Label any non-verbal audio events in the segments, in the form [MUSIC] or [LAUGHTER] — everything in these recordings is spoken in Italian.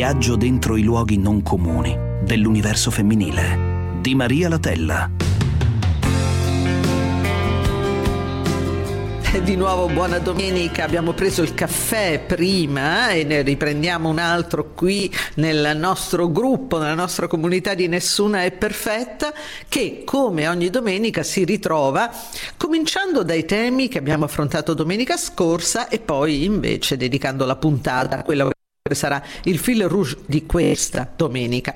Viaggio dentro i luoghi non comuni dell'universo femminile. Di Maria Latella. Di nuovo buona domenica, abbiamo preso il caffè prima e ne riprendiamo un altro qui nel nostro gruppo, nella nostra comunità di Nessuna è perfetta, che come ogni domenica si ritrova cominciando dai temi che abbiamo affrontato domenica scorsa e poi invece dedicando la puntata a quello che sarà il fil rouge di questa domenica.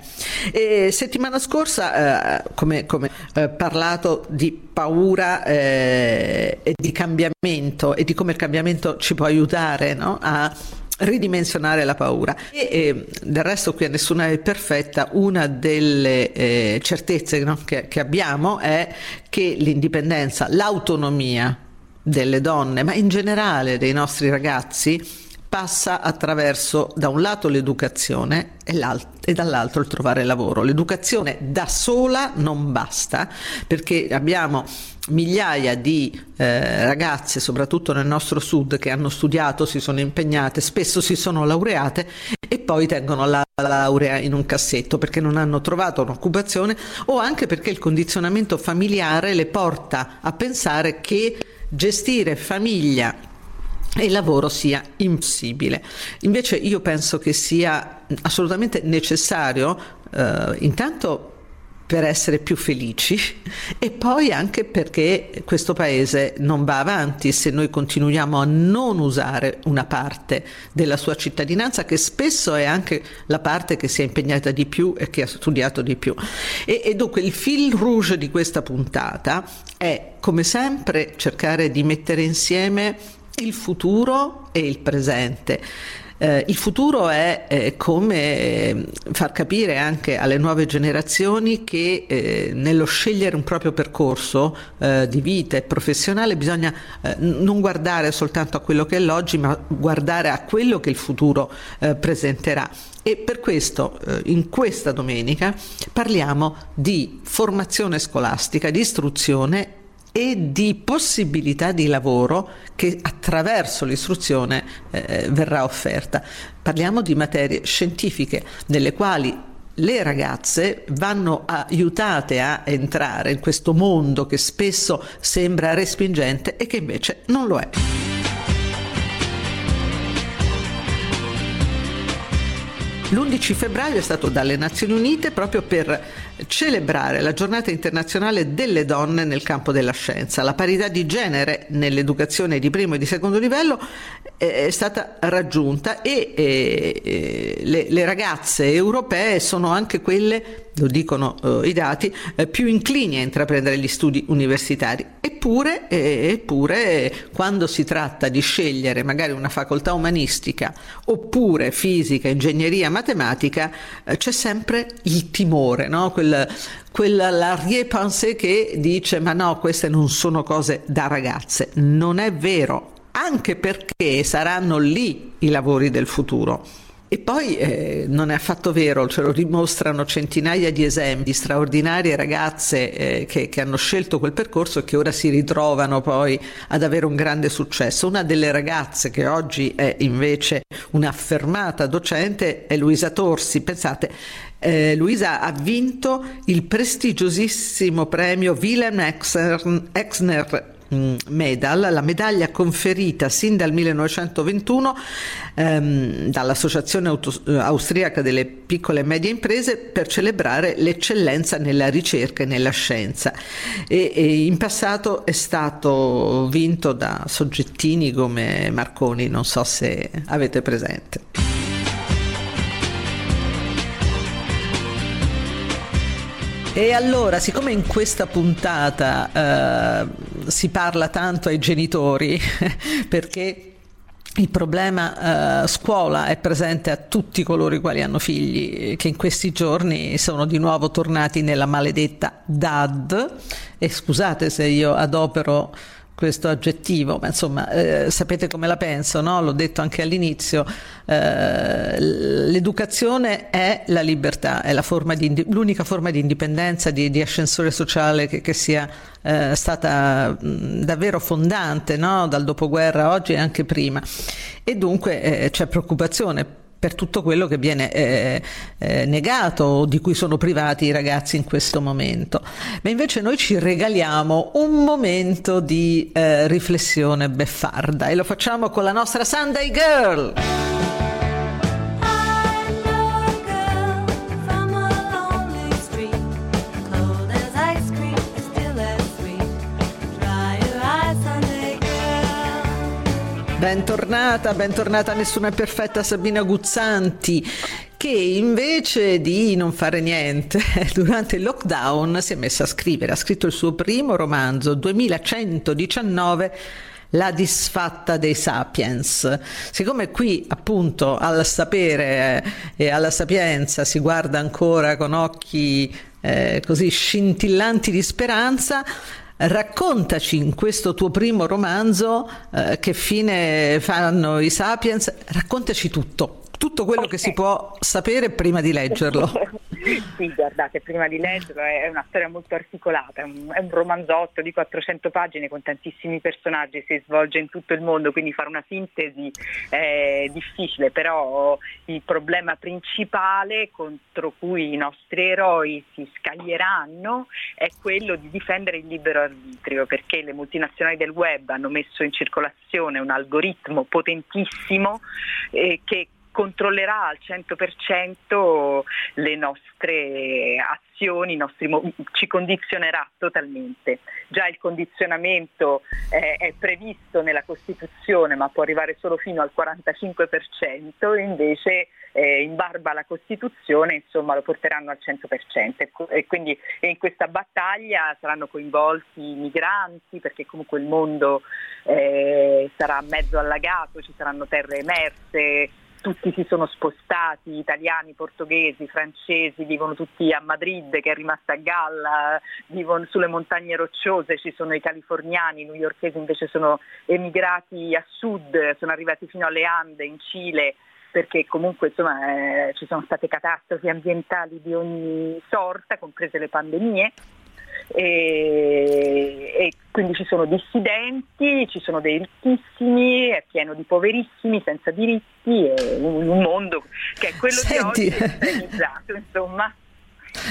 E settimana scorsa, eh, come, come eh, parlato di paura eh, e di cambiamento e di come il cambiamento ci può aiutare no? a ridimensionare la paura e, e, del resto qui a nessuna è perfetta una delle eh, certezze no? che, che abbiamo è che l'indipendenza l'autonomia delle donne ma in generale dei nostri ragazzi passa attraverso da un lato l'educazione e, e, dall'altro il trovare lavoro. L'educazione da sola non basta perché abbiamo migliaia di eh, ragazze, soprattutto nel nostro sud, che hanno studiato, si sono impegnate, spesso si sono laureate e poi tengono la laurea in un cassetto perché non hanno trovato un'occupazione o anche perché il condizionamento familiare le porta a pensare che gestire famiglia e il lavoro sia impossibile. Invece io penso che sia assolutamente necessario eh, intanto per essere più felici e poi anche perché questo paese non va avanti se noi continuiamo a non usare una parte della sua cittadinanza che spesso è anche la parte che si è impegnata di più e che ha studiato di più. E, e dunque il fil rouge di questa puntata è come sempre cercare di mettere insieme il futuro e il presente. Eh, il futuro è eh, come eh, far capire anche alle nuove generazioni che eh, nello scegliere un proprio percorso eh, di vita e professionale bisogna eh, non guardare soltanto a quello che è l'oggi, ma guardare a quello che il futuro presenterà. E per questo in questa domenica parliamo di formazione scolastica, di istruzione e di possibilità di lavoro che attraverso l'istruzione eh, verrà offerta. Parliamo di materie scientifiche nelle quali le ragazze vanno aiutate a entrare in questo mondo che spesso sembra respingente e che invece non lo è. L'11 febbraio è stato dalle Nazioni Unite proprio per celebrare la giornata internazionale delle donne nel campo della scienza. La parità di genere nell'educazione di primo e di secondo livello è stata raggiunta e, e le, le, ragazze europee sono anche quelle, lo dicono eh, i dati, eh, più inclini a intraprendere gli studi universitari. Eppure, eh, eppure, quando si tratta di scegliere magari una facoltà umanistica oppure fisica, ingegneria, matematica, eh, c'è sempre il timore, no? Quel, quella l'arrière-pensée che dice ma no, queste non sono cose da ragazze. Non è vero, anche perché saranno lì i lavori del futuro. E poi eh, non è affatto vero, ce lo dimostrano centinaia di esempi di straordinarie ragazze eh, che, che, hanno scelto quel percorso e che ora si ritrovano poi ad avere un grande successo. Una delle ragazze che oggi è invece un'affermata docente è Luisa Torsi. Pensate, eh, Luisa ha vinto il prestigiosissimo premio Wilhelm Exner Mm, medal, la medaglia conferita sin dal 1921 ehm, dall'Associazione Auto- Austriaca delle Piccole e Medie Imprese per celebrare l'eccellenza nella ricerca e nella scienza. E, e in passato è stato vinto da soggettini come Marconi, non so se avete presente. E allora, siccome in questa puntata eh, si parla tanto ai genitori, [LAUGHS] perché il problema eh, scuola è presente a tutti coloro i quali hanno figli che in questi giorni sono di nuovo tornati nella maledetta DAD e scusate se io adopero questo aggettivo, ma insomma eh, sapete come la penso, no? l'ho detto anche all'inizio, eh, l'educazione è la libertà, è la forma di, l'unica forma di indipendenza, di, di ascensore sociale che, che sia eh, stata mh, davvero fondante no? dal dopoguerra oggi e anche prima. E dunque eh, c'è preoccupazione per tutto quello che viene eh, eh, negato o di cui sono privati i ragazzi in questo momento. Ma invece noi ci regaliamo un momento di eh, riflessione beffarda e lo facciamo con la nostra Sunday Girl. Bentornata, bentornata Nessuna perfetta Sabina Guzzanti che invece di non fare niente [LAUGHS] durante il lockdown si è messa a scrivere, ha scritto il suo primo romanzo 2119 la disfatta dei sapiens. Siccome qui appunto al sapere e alla sapienza si guarda ancora con occhi eh, così scintillanti di speranza, Raccontaci in questo tuo primo romanzo eh, che fine fanno i sapiens, raccontaci tutto tutto quello okay. che si può sapere prima di leggerlo. [LAUGHS] sì, guardate, prima di leggerlo è una storia molto articolata, è un, è un, romanzotto di 400 pagine con tantissimi personaggi, si svolge in tutto il mondo, quindi fare una sintesi è difficile, però il problema principale contro cui i nostri eroi si scaglieranno è quello di difendere il libero arbitrio, perché le multinazionali del web hanno messo in circolazione un algoritmo potentissimo eh, che controllerà al 100% le nostre azioni, nostri, ci condizionerà totalmente. Già il condizionamento eh, è previsto nella Costituzione ma può arrivare solo fino al 45% invece eh, in barba alla Costituzione insomma, lo porteranno al 100% e quindi in questa battaglia saranno coinvolti i migranti perché comunque il mondo eh, sarà mezzo allagato, ci saranno terre emerse, tutti si sono spostati, italiani, portoghesi, francesi, vivono tutti a Madrid che è rimasta a galla, vivono sulle montagne rocciose, ci sono i californiani, i newyorkesi invece sono emigrati a sud, sono arrivati fino alle Ande in Cile perché comunque insomma, eh, ci sono state catastrofi ambientali di ogni sorta, comprese le pandemie. E, quindi ci sono dissidenti, ci sono dei ricchissimi, è pieno di poverissimi, senza diritti, è un, mondo che è quello Senti. di oggi estremizzato, insomma.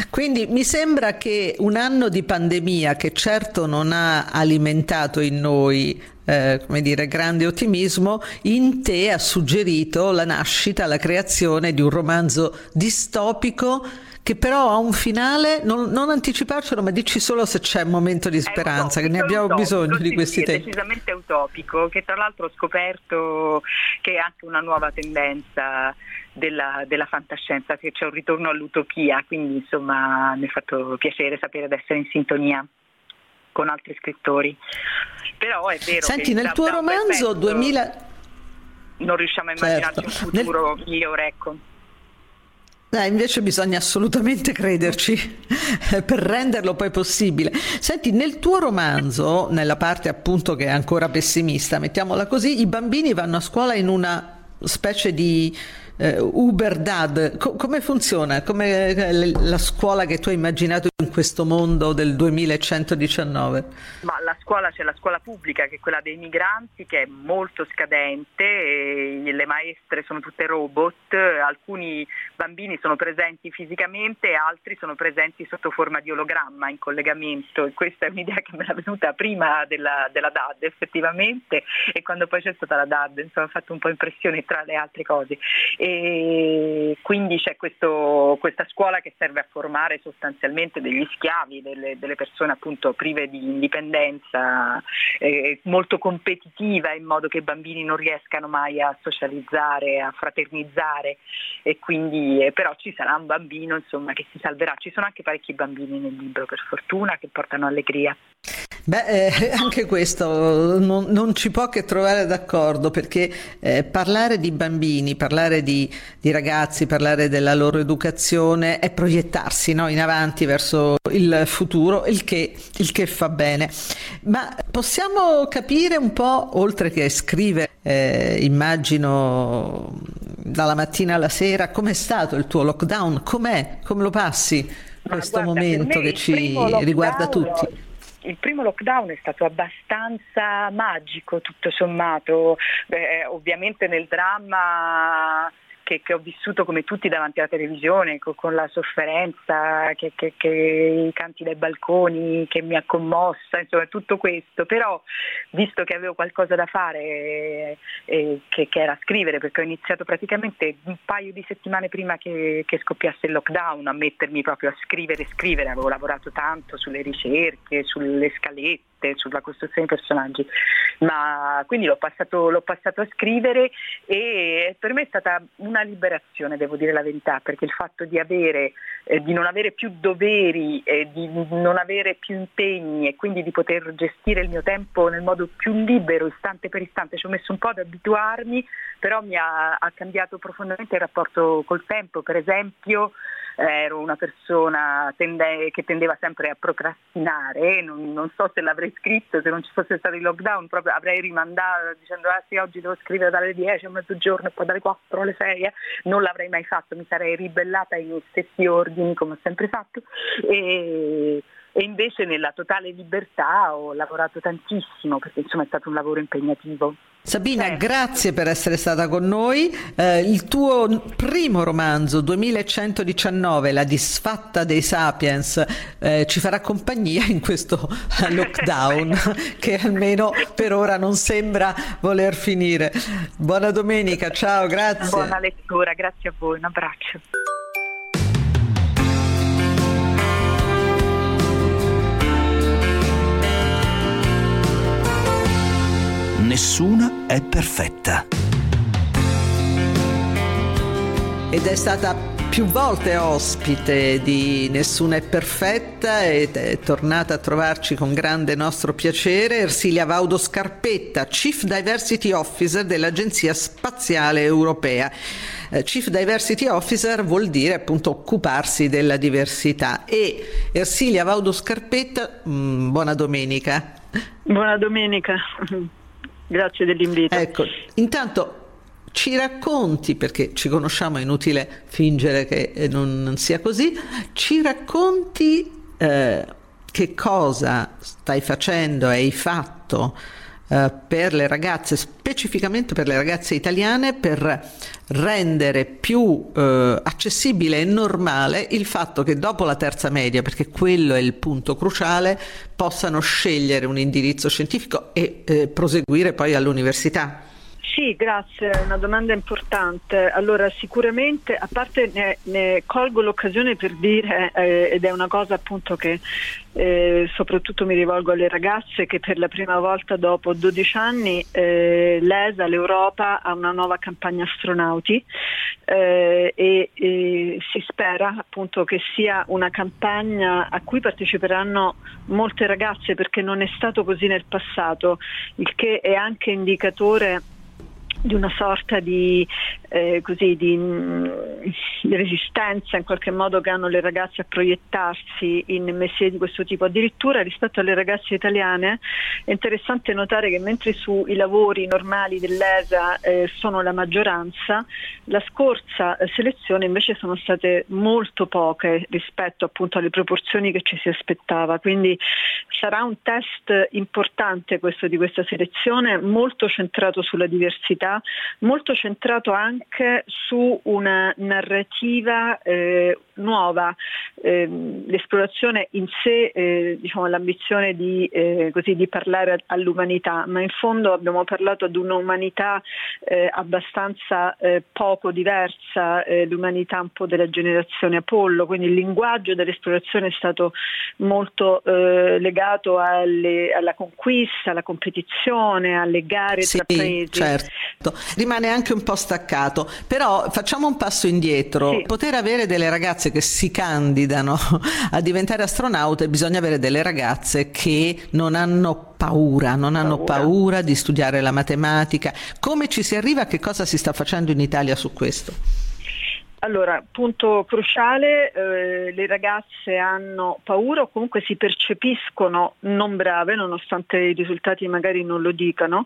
Quindi mi sembra che un anno di pandemia che certo non ha alimentato in noi eh, come dire, grande ottimismo, in te ha suggerito la nascita, la creazione di un romanzo distopico che però ha un finale, non, non anticiparcelo, ma dici solo se c'è un momento di speranza, utopico, che ne abbiamo utopico, bisogno di questi sì, tempi. È decisamente utopico, che tra l'altro ho scoperto che è anche una nuova tendenza della, della fantascienza, che c'è un ritorno all'utopia, quindi insomma mi ha fatto piacere sapere di essere in sintonia con altri scrittori. Però è vero Senti, nel tuo romanzo 2000 non riusciamo a immaginarci certo. un futuro nel... migliore, ecco. Eh, invece bisogna assolutamente crederci per renderlo poi possibile. Senti, nel tuo romanzo, nella parte appunto che è ancora pessimista, mettiamola così, i bambini vanno a scuola in una specie di eh, Uber Dad, Co- come funziona? Come eh, la scuola che tu hai immaginato in questo mondo del 2119? Ma la scuola c'è la scuola pubblica che è quella dei migranti che è molto scadente, le maestre sono tutte robot, alcuni bambini sono presenti fisicamente altri sono presenti sotto forma di ologramma in collegamento e questa è un'idea che me l'ha venuta prima della, della DAD effettivamente e quando poi c'è stata la DAD insomma ha fatto un po' impressione tra le altre cose e quindi c'è questo, questa scuola che serve a formare sostanzialmente degli schiavi, delle, delle persone appunto prive di indipendenza, eh, molto competitiva in modo che i bambini non riescano mai a socializzare, a fraternizzare e quindi eh, però ci sarà un bambino insomma, che si salverà. Ci sono anche parecchi bambini nel libro per fortuna che portano allegria. Beh, eh, [LAUGHS] anche questo non, non, ci può che trovare d'accordo perché eh, parlare di bambini, parlare di, di, ragazzi, parlare della loro educazione è proiettarsi no, in avanti verso il futuro, il che, il che, fa bene. Ma possiamo capire un po', oltre che scrivere, eh, immagino dalla mattina alla sera, com'è stato il tuo lockdown? Com'è? Come lo passi questo guarda, momento che ci riguarda tutti? Il primo lockdown è stato abbastanza magico tutto sommato, Beh, ovviamente nel dramma che, che, ho vissuto come tutti davanti alla televisione, con, con la sofferenza, che, che, che, i canti dai balconi, che mi ha commossa, insomma tutto questo, però visto che avevo qualcosa da fare, eh, eh, che, era scrivere, perché ho iniziato praticamente un paio di settimane prima che, scoppiasse il lockdown a mettermi proprio a scrivere scrivere, avevo lavorato tanto sulle ricerche, sulle scalette, scritte, sulla costruzione dei personaggi, ma quindi l'ho passato, l'ho passato a scrivere e per me è stata una liberazione, devo dire la verità, perché il fatto di, avere, eh, di non avere più doveri, eh, di non avere più impegni e quindi di poter gestire il mio tempo nel modo più libero, istante per istante, ci ho messo un po' ad abituarmi, però mi ha, ha cambiato profondamente il rapporto col tempo, per esempio ero una persona tende, che tendeva sempre a procrastinare, non, non, so se l'avrei scritto se non ci fosse stato il lockdown, proprio avrei rimandato dicendo ah sì oggi devo scrivere dalle 10 a mezzogiorno e poi dalle 4 alle 6, eh. non l'avrei mai fatto, mi sarei ribellata ai miei stessi ordini come ho sempre fatto e, e invece nella totale libertà ho lavorato tantissimo perché insomma è stato un lavoro impegnativo. Sabina, certo. grazie per essere stata con noi. Eh, il tuo primo romanzo, 2119, La disfatta dei sapiens, eh, ci farà compagnia in questo [LAUGHS] lockdown che almeno per ora non sembra voler finire. Buona domenica, ciao, grazie. Buona lettura, grazie a voi, un abbraccio. Nessuna è perfetta. Ed è stata più volte ospite di Nessuna è perfetta ed è tornata a trovarci con grande nostro piacere Ersilia Vaudo Scarpetta, Chief Diversity Officer dell'Agenzia Spaziale Europea. Eh, Chief Diversity Officer vuol dire appunto occuparsi della diversità e Ersilia Vaudo Scarpetta, mm, buona domenica. Buona domenica. Grazie dell'invito. Ecco, intanto ci racconti, perché ci conosciamo, è inutile fingere che eh, non, sia così, ci racconti eh, che cosa stai facendo hai fatto eh, per le ragazze, specificamente per le ragazze italiane, per rendere più eh, accessibile e normale il fatto che dopo la terza media, perché quello è il punto cruciale, possano scegliere un indirizzo scientifico e eh, proseguire poi all'università. Sì, grazie, è una domanda importante. Allora, sicuramente, a parte ne, ne colgo l'occasione per dire, eh, ed è una cosa appunto che eh, soprattutto mi rivolgo alle ragazze, che per la prima volta dopo 12 anni eh, l'ESA, l'Europa, ha una nuova campagna astronauti eh, e, e si spera appunto che sia una campagna a cui parteciperanno molte ragazze perché non è stato così nel passato, il che è anche indicatore di una sorta di, eh, così, di, mm, di, resistenza in qualche modo che hanno le ragazze a proiettarsi in mestieri di questo tipo. Addirittura rispetto alle ragazze italiane è interessante notare che mentre sui lavori normali dell'ESA eh, sono la maggioranza, la scorsa selezione invece sono state molto poche rispetto appunto alle proporzioni che ci si aspettava. Quindi sarà un test importante questo di questa selezione, molto centrato sulla diversità molto centrato anche su una narrativa eh, nuova. Eh, l'esplorazione in sé, eh, diciamo, l'ambizione di, eh, così, di, parlare all'umanità, ma in fondo abbiamo parlato ad un'umanità eh, abbastanza eh, poco diversa, l'umanità un po' della generazione Apollo, quindi il linguaggio dell'esplorazione è stato molto legato alle, alla conquista, alla competizione, alle gare sì, tra paesi. Certo certo, rimane anche un po' staccato, però facciamo un passo indietro, sì. poter avere delle ragazze che si candidano [LAUGHS] a diventare astronaute bisogna avere delle ragazze che non hanno paura, non hanno paura. paura di studiare la matematica. Come ci si arriva? Che cosa si sta facendo in Italia su questo? Allora, punto cruciale, eh, le ragazze hanno paura o comunque si percepiscono non brave, nonostante i risultati magari non lo dicano,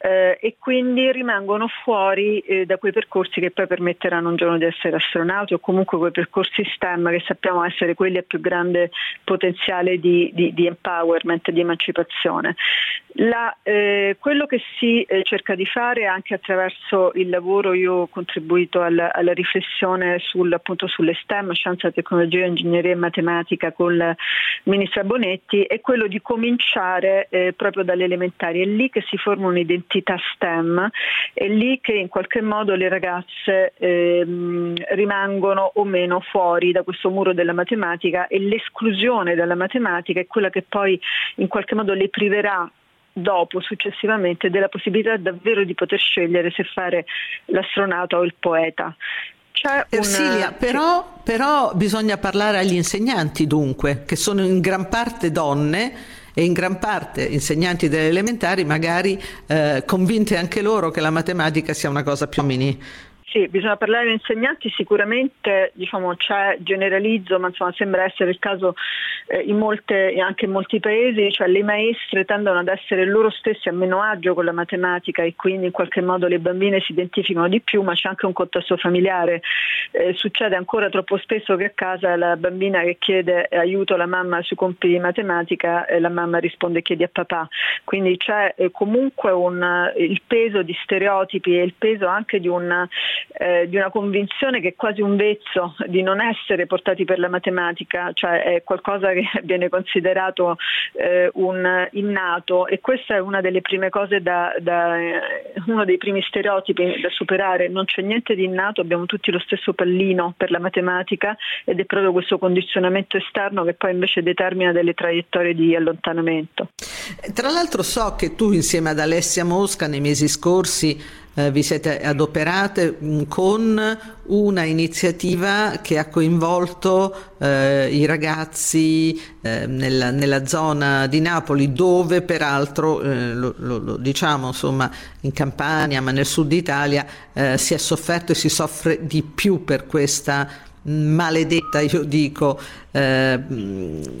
eh, e quindi rimangono fuori eh, da quei percorsi che poi permetteranno un giorno di essere astronauti o comunque quei percorsi STEM che sappiamo essere quelli a più grande potenziale di, di, di empowerment, di emancipazione. La, eh, quello che si eh, cerca di fare anche attraverso il lavoro, io ho contribuito alla, alla riflessione sul, appunto, sulle STEM, scienza, tecnologia, ingegneria e matematica con il ministro Bonetti è quello di cominciare eh, proprio dalle elementari. È lì che si forma un'identità STEM, è lì che in qualche modo le ragazze eh, rimangono o meno fuori da questo muro della matematica e l'esclusione dalla matematica è quella che poi in qualche modo le priverà dopo, successivamente, della possibilità davvero di poter scegliere se fare l'astronauta o il poeta. C'è Ersilia, una... però, però bisogna parlare agli insegnanti dunque, che sono in gran parte donne e in gran parte insegnanti delle elementari, magari eh, convinte anche loro che la matematica sia una cosa più mini sì, bisogna parlare di insegnanti, sicuramente diciamo, c'è, generalizzo, ma insomma, sembra essere il caso eh, in molte, anche in molti paesi, cioè le maestre tendono ad essere loro stesse a meno agio con la matematica e quindi in qualche modo le bambine si identificano di più, ma c'è anche un contesto familiare. Eh, succede ancora troppo spesso che a casa la bambina che chiede aiuto alla mamma sui compiti di matematica e la mamma risponde chiedi a papà. Quindi c'è eh, comunque un, il peso di stereotipi e il peso anche di un eh, di una convinzione che è quasi un vezzo di non essere portati per la matematica, cioè è qualcosa che [LAUGHS] viene considerato eh, un innato e questa è una delle prime cose da, da eh, uno dei primi stereotipi da superare, non c'è niente di innato, abbiamo tutti lo stesso pallino per la matematica ed è proprio questo condizionamento esterno che poi invece determina delle traiettorie di allontanamento. Tra l'altro so che tu insieme ad Alessia Mosca nei mesi scorsi eh, vi siete adoperate mm, con una iniziativa che ha coinvolto eh, i ragazzi eh, nella, nella, zona di Napoli dove peraltro eh, lo, lo, lo, diciamo insomma in Campania ma nel sud Italia eh, si è sofferto e si soffre di più per questa maledetta, io dico, eh,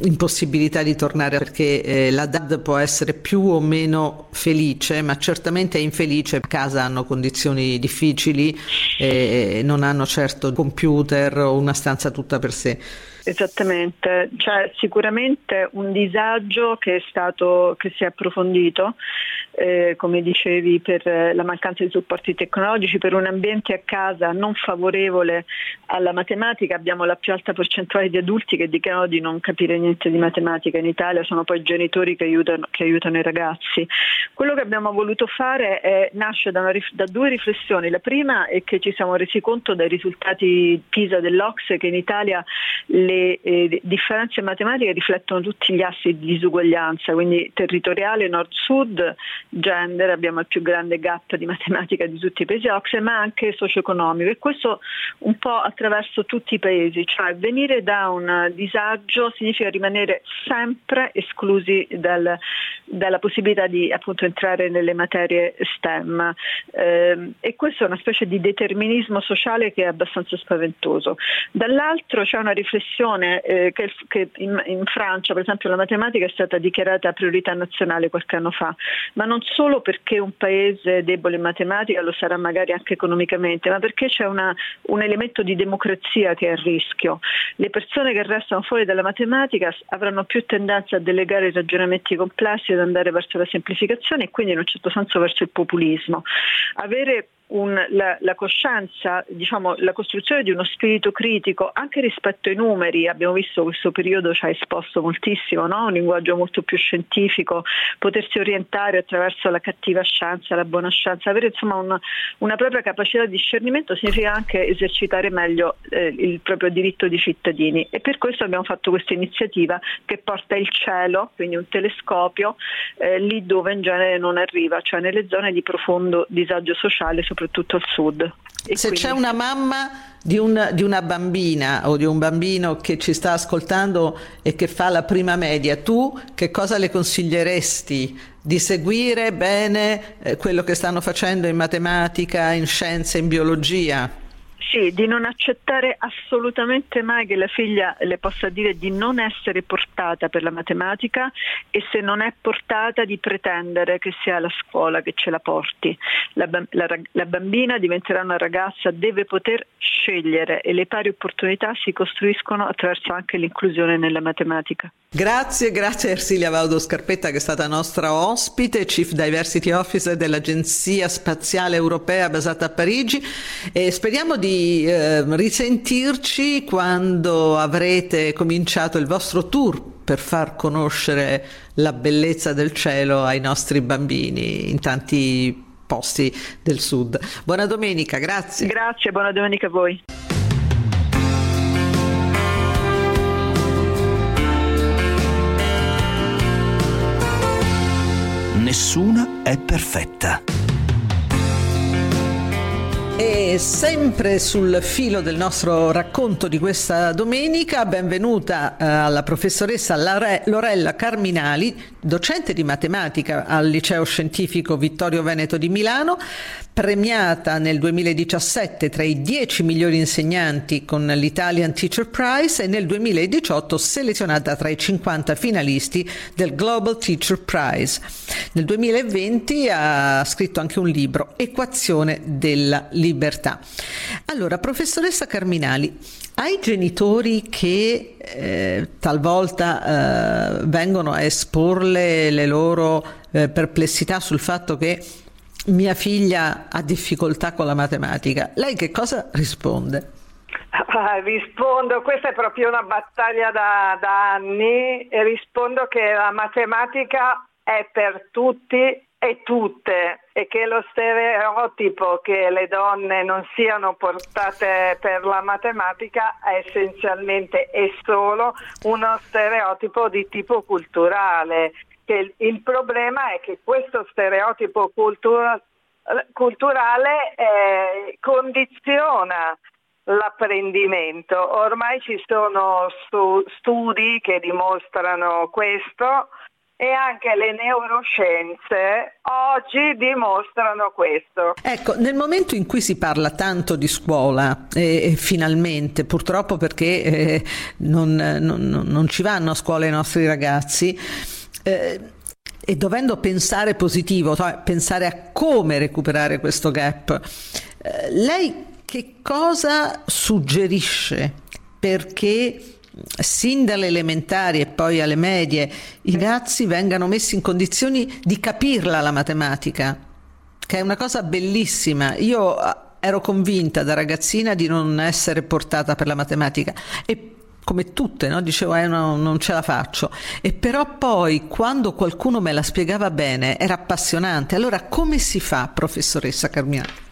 impossibilità di tornare perché eh, la DAD può essere più o meno felice, ma certamente è infelice. A casa hanno condizioni difficili e non hanno certo computer o una stanza tutta per sé. Esattamente, c'è sicuramente un disagio che, è stato, che si è approfondito, eh, come dicevi, per la mancanza di supporti tecnologici, per un ambiente a casa non favorevole alla matematica. Abbiamo la più alta percentuale di adulti che dichiarano di non capire niente di matematica in Italia, sono poi i genitori che aiutano, che aiutano i ragazzi. Quello che abbiamo voluto fare è, nasce da, una, da due riflessioni. La prima è che ci siamo resi conto dai risultati PISA dell'Ocse che in Italia le le eh, differenze matematiche riflettono tutti gli assi di disuguaglianza, quindi territoriale, nord-sud, gender, abbiamo il più grande gap di matematica di tutti i paesi OXE, ma anche socio-economico e questo un po' attraverso tutti i paesi, cioè venire da un disagio significa rimanere sempre esclusi dal, dalla possibilità di appunto entrare nelle materie STEM eh, e questo è una specie di determinismo sociale che è abbastanza spaventoso. Dall'altro c'è una riflessione eh, che, che in, in, Francia, per esempio, la matematica è stata dichiarata priorità nazionale qualche anno fa, ma non solo perché un paese debole in matematica lo sarà magari anche economicamente, ma perché c'è una, un elemento di democrazia che è a rischio. Le persone che restano fuori dalla matematica avranno più tendenza a delegare i ragionamenti complessi ad andare verso la semplificazione e quindi in un certo senso verso il populismo. Avere un, la, la, coscienza, diciamo, la costruzione di uno spirito critico anche rispetto ai numeri, abbiamo visto questo periodo ci ha esposto moltissimo, no? un linguaggio molto più scientifico, potersi orientare attraverso la cattiva scienza, la buona scienza, avere insomma una, una propria capacità di discernimento significa anche esercitare meglio eh, il proprio diritto di cittadini e per questo abbiamo fatto questa iniziativa che porta il cielo, quindi un telescopio, eh, lì dove in genere non arriva, cioè nelle zone di profondo disagio sociale, soprattutto al sud. E Se quindi... c'è una mamma di, un, di, una bambina o di un bambino che ci sta ascoltando e che fa la prima media, tu che cosa le consiglieresti? Di seguire bene eh, quello che stanno facendo in matematica, in scienze, in biologia? Sì, di non accettare assolutamente mai che la figlia le possa dire di non essere portata per la matematica e se non è portata di pretendere che sia la scuola che ce la porti. La, la, la bambina diventerà una ragazza, deve poter scegliere e le pari opportunità si costruiscono attraverso anche l'inclusione nella matematica. Grazie, grazie a Ersilia Vaudo Scarpetta che è stata nostra ospite, Chief Diversity Officer dell'Agenzia Spaziale Europea basata a Parigi e speriamo di eh, risentirci quando avrete cominciato il vostro tour per far conoscere la bellezza del cielo ai nostri bambini in tanti posti del sud. Buona domenica, grazie. Grazie, buona domenica a voi. Nessuna è perfetta. E sempre sul filo del nostro racconto di questa domenica, benvenuta eh, alla professoressa Lorella Carminali, docente di matematica al Liceo Scientifico Vittorio Veneto di Milano, premiata nel 2017 tra i 10 migliori insegnanti con l'Italian Teacher Prize e nel 2018 selezionata tra i 50 finalisti del Global Teacher Prize. Nel 2020 ha scritto anche un libro, Equazione della libertà. Allora, professoressa Carminali, ai genitori che eh, talvolta eh, vengono a esporle le loro eh, perplessità sul fatto che mia figlia ha difficoltà con la matematica, lei che cosa risponde? Ah, rispondo, questa è proprio una battaglia da, da anni e rispondo che la matematica è per tutti e tutte e che lo stereotipo che le donne non siano portate per la matematica è essenzialmente e solo uno stereotipo di tipo culturale che il problema è che questo stereotipo cultura, culturale eh, condiziona l'apprendimento. Ormai ci sono stu- studi che dimostrano questo e anche le neuroscienze oggi dimostrano questo. Ecco, nel momento in cui si parla tanto di scuola, eh, finalmente, purtroppo perché eh, non, non, non ci vanno a scuola i nostri ragazzi, eh, e dovendo pensare positivo, cioè pensare a come recuperare questo gap, eh, lei che cosa suggerisce perché sin dalle elementari e poi alle medie i ragazzi vengano messi in condizioni di capirla la matematica, che è una cosa bellissima. Io ah, ero convinta da ragazzina di non essere portata per la matematica e come tutte, no? dicevo eh, no, non ce la faccio. E però poi quando qualcuno me la spiegava bene era appassionante. Allora come si fa, professoressa Carmiani?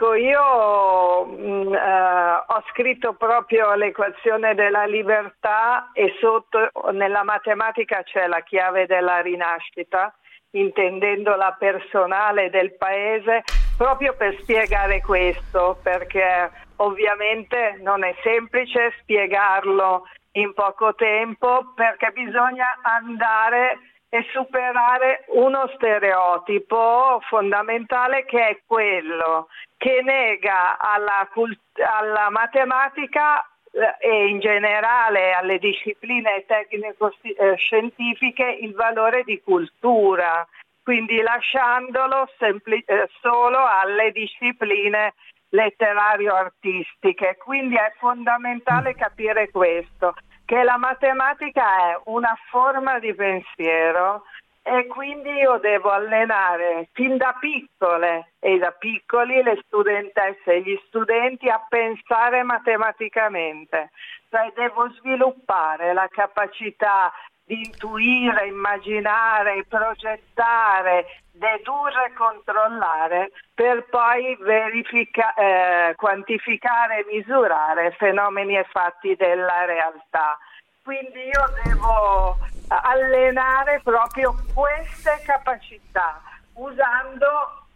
Ecco, io mh, mm, eh, ho scritto proprio l'equazione della libertà e sotto nella matematica c'è la chiave della rinascita intendendola personale del paese, proprio per spiegare questo, perché ovviamente non è semplice spiegarlo in poco tempo, perché bisogna andare e superare uno stereotipo fondamentale che è quello che nega alla, cult- alla matematica eh, e in generale alle discipline tecnico-scientifiche eh, il valore di cultura, quindi lasciandolo sempli- eh, solo alle discipline letterario-artistiche. Quindi è fondamentale capire questo, che la matematica è una forma di pensiero e quindi io devo allenare fin da piccole e da piccoli le studentesse e gli studenti a pensare matematicamente, cioè devo sviluppare la capacità di intuire, immaginare, progettare, dedurre e controllare per poi verifica- eh, quantificare e misurare fenomeni e fatti della realtà. Quindi io devo allenare proprio queste capacità usando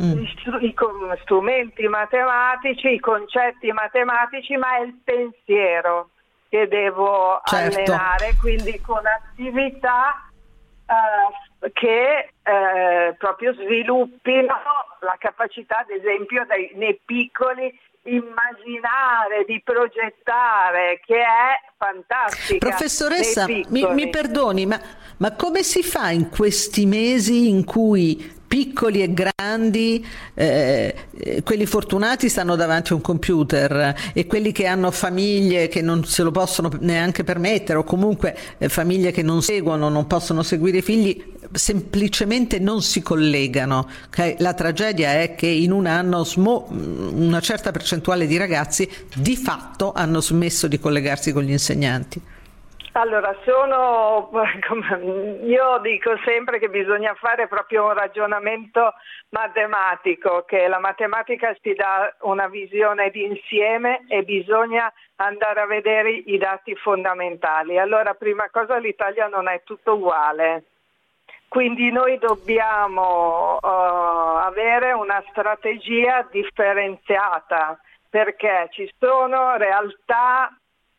mm. i strumenti matematici, i concetti matematici, ma è il pensiero che devo certo. allenare, quindi con attività uh, che uh, proprio sviluppino la capacità, ad esempio, dei, nei piccoli immaginare, di progettare, che è fantastica. Professoressa, mi, mi, perdoni, ma, ma come si fa in questi mesi in cui piccoli e grandi, eh, quelli fortunati stanno davanti a un computer e quelli che hanno famiglie che non se lo possono neanche permettere o comunque eh, famiglie che non seguono, non possono seguire i figli, semplicemente non si collegano. La tragedia è che in un anno smo- una certa percentuale di ragazzi di fatto hanno smesso di collegarsi con gli insegnanti. Allora, sono, io dico sempre che bisogna fare proprio un ragionamento matematico, che la matematica ci dà una visione d'insieme e bisogna andare a vedere i dati fondamentali. Allora, prima cosa l'Italia non è tutto uguale. Quindi noi dobbiamo uh, avere una strategia differenziata perché ci sono realtà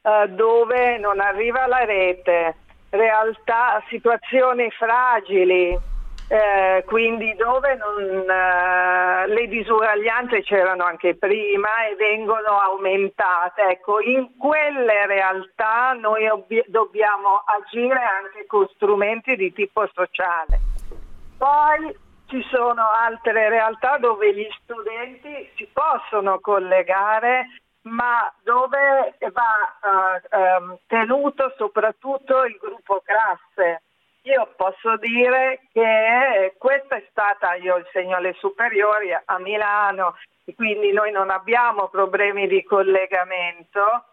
eh, dove non arriva la rete, realtà, situazioni fragili, eh, quindi dove non, eh, le disuguaglianze c'erano anche prima e vengono aumentate. Ecco, in quelle realtà noi ob- dobbiamo agire anche con strumenti di tipo sociale. Poi ci sono altre realtà dove gli studenti si possono collegare ma dove va uh, um, tenuto soprattutto il gruppo classe. Io posso dire che questa è stata, io insegno alle superiori a Milano, quindi noi non abbiamo problemi di collegamento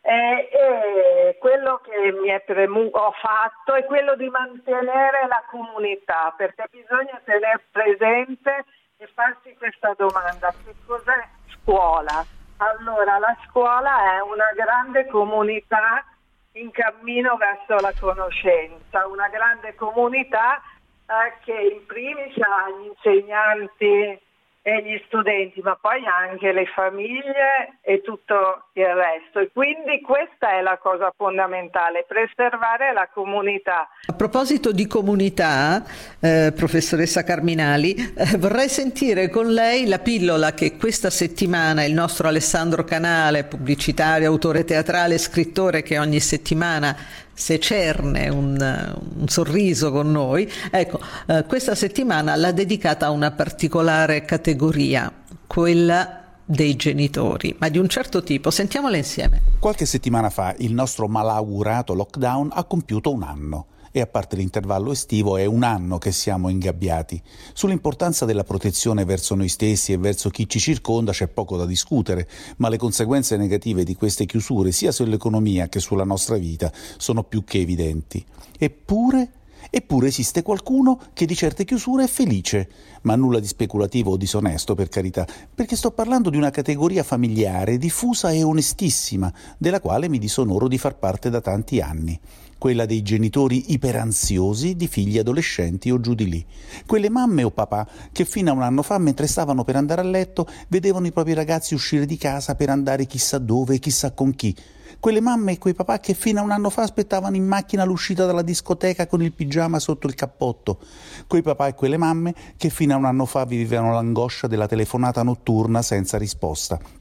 e, e quello che mi è premu- ho fatto è quello di mantenere la comunità, perché bisogna tenere presente e farsi questa domanda, che cos'è scuola? Allora, la scuola è una grande comunità in cammino verso la conoscenza, una grande comunità eh, che in primis ha gli insegnanti e gli studenti, ma poi anche le famiglie e tutto il resto. E quindi questa è la cosa fondamentale, preservare la comunità. A proposito di comunità, eh, professoressa Carminali, eh, vorrei sentire con lei la pillola che questa settimana il nostro Alessandro Canale, pubblicitario, autore teatrale, scrittore che ogni settimana se cerne un, un, sorriso con noi, ecco, eh, questa settimana l'ha dedicata a una particolare categoria, quella dei genitori, ma di un certo tipo. Sentiamola insieme. Qualche settimana fa il nostro malaugurato lockdown ha compiuto un anno e a parte l'intervallo estivo è un anno che siamo ingabbiati. Sull'importanza della protezione verso noi stessi e verso chi ci circonda c'è poco da discutere, ma le conseguenze negative di queste chiusure sia sull'economia che sulla nostra vita sono più che evidenti. Eppure Eppure esiste qualcuno che di certe chiusure è felice, ma nulla di speculativo o disonesto, per carità, perché sto parlando di una categoria familiare diffusa e onestissima, della quale mi disonoro di far parte da tanti anni quella dei genitori iperansiosi di figli adolescenti o giù di lì, quelle mamme o papà che fino a un anno fa, mentre stavano per andare a letto, vedevano i propri ragazzi uscire di casa per andare chissà dove e chissà con chi, quelle mamme e quei papà che fino a un anno fa aspettavano in macchina l'uscita dalla discoteca con il pigiama sotto il cappotto, quei papà e quelle mamme che fino a un anno fa vivevano l'angoscia della telefonata notturna senza risposta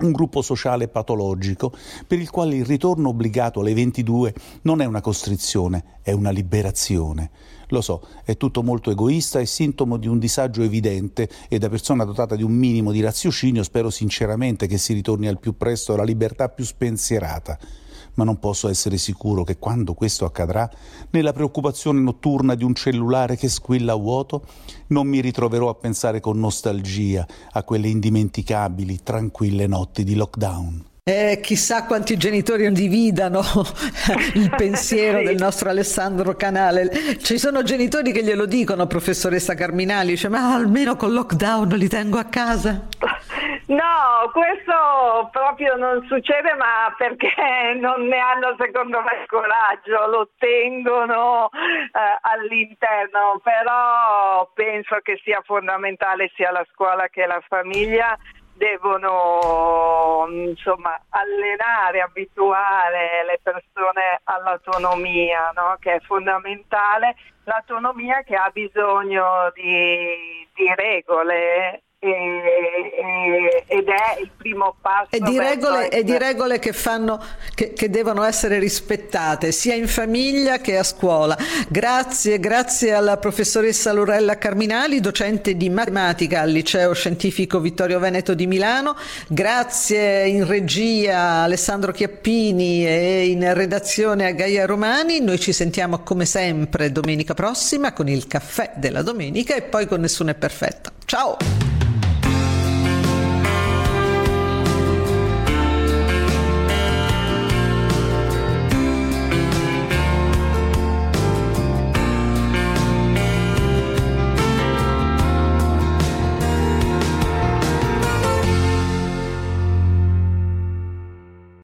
un gruppo sociale patologico per il quale il ritorno obbligato alle 22 non è una costrizione, è una liberazione. Lo so, è tutto molto egoista e sintomo di un disagio evidente e da persona dotata di un minimo di raziocinio spero sinceramente che si ritorni al più presto alla libertà più spensierata ma non posso essere sicuro che quando questo accadrà, nella preoccupazione notturna di un cellulare che squilla a vuoto, non mi ritroverò a pensare con nostalgia a quelle indimenticabili, tranquille notti di lockdown. Eh, chissà quanti genitori dividano [LAUGHS] il pensiero sì. del nostro Alessandro Canale. Ci sono genitori che glielo dicono, professoressa Carminali, dice ma almeno col lockdown li tengo a casa. No, questo proprio non succede, ma perché [LAUGHS] non ne hanno secondo me il coraggio, lo tengono eh, all'interno, però penso che sia fondamentale sia la scuola che la famiglia devono insomma, allenare, abituare le persone all'autonomia, no? che è fondamentale, l'autonomia che ha bisogno di, di regole ed è il primo passo. E di regole, e di regole che, fanno, che, che, devono essere rispettate sia in famiglia che a scuola. Grazie, grazie alla professoressa Lorella Carminali, docente di matematica al Liceo Scientifico Vittorio Veneto di Milano. Grazie in regia Alessandro Chiappini e in redazione a Gaia Romani. Noi ci sentiamo come sempre domenica prossima con il caffè della domenica e poi con Nessuno è perfetto. Ciao!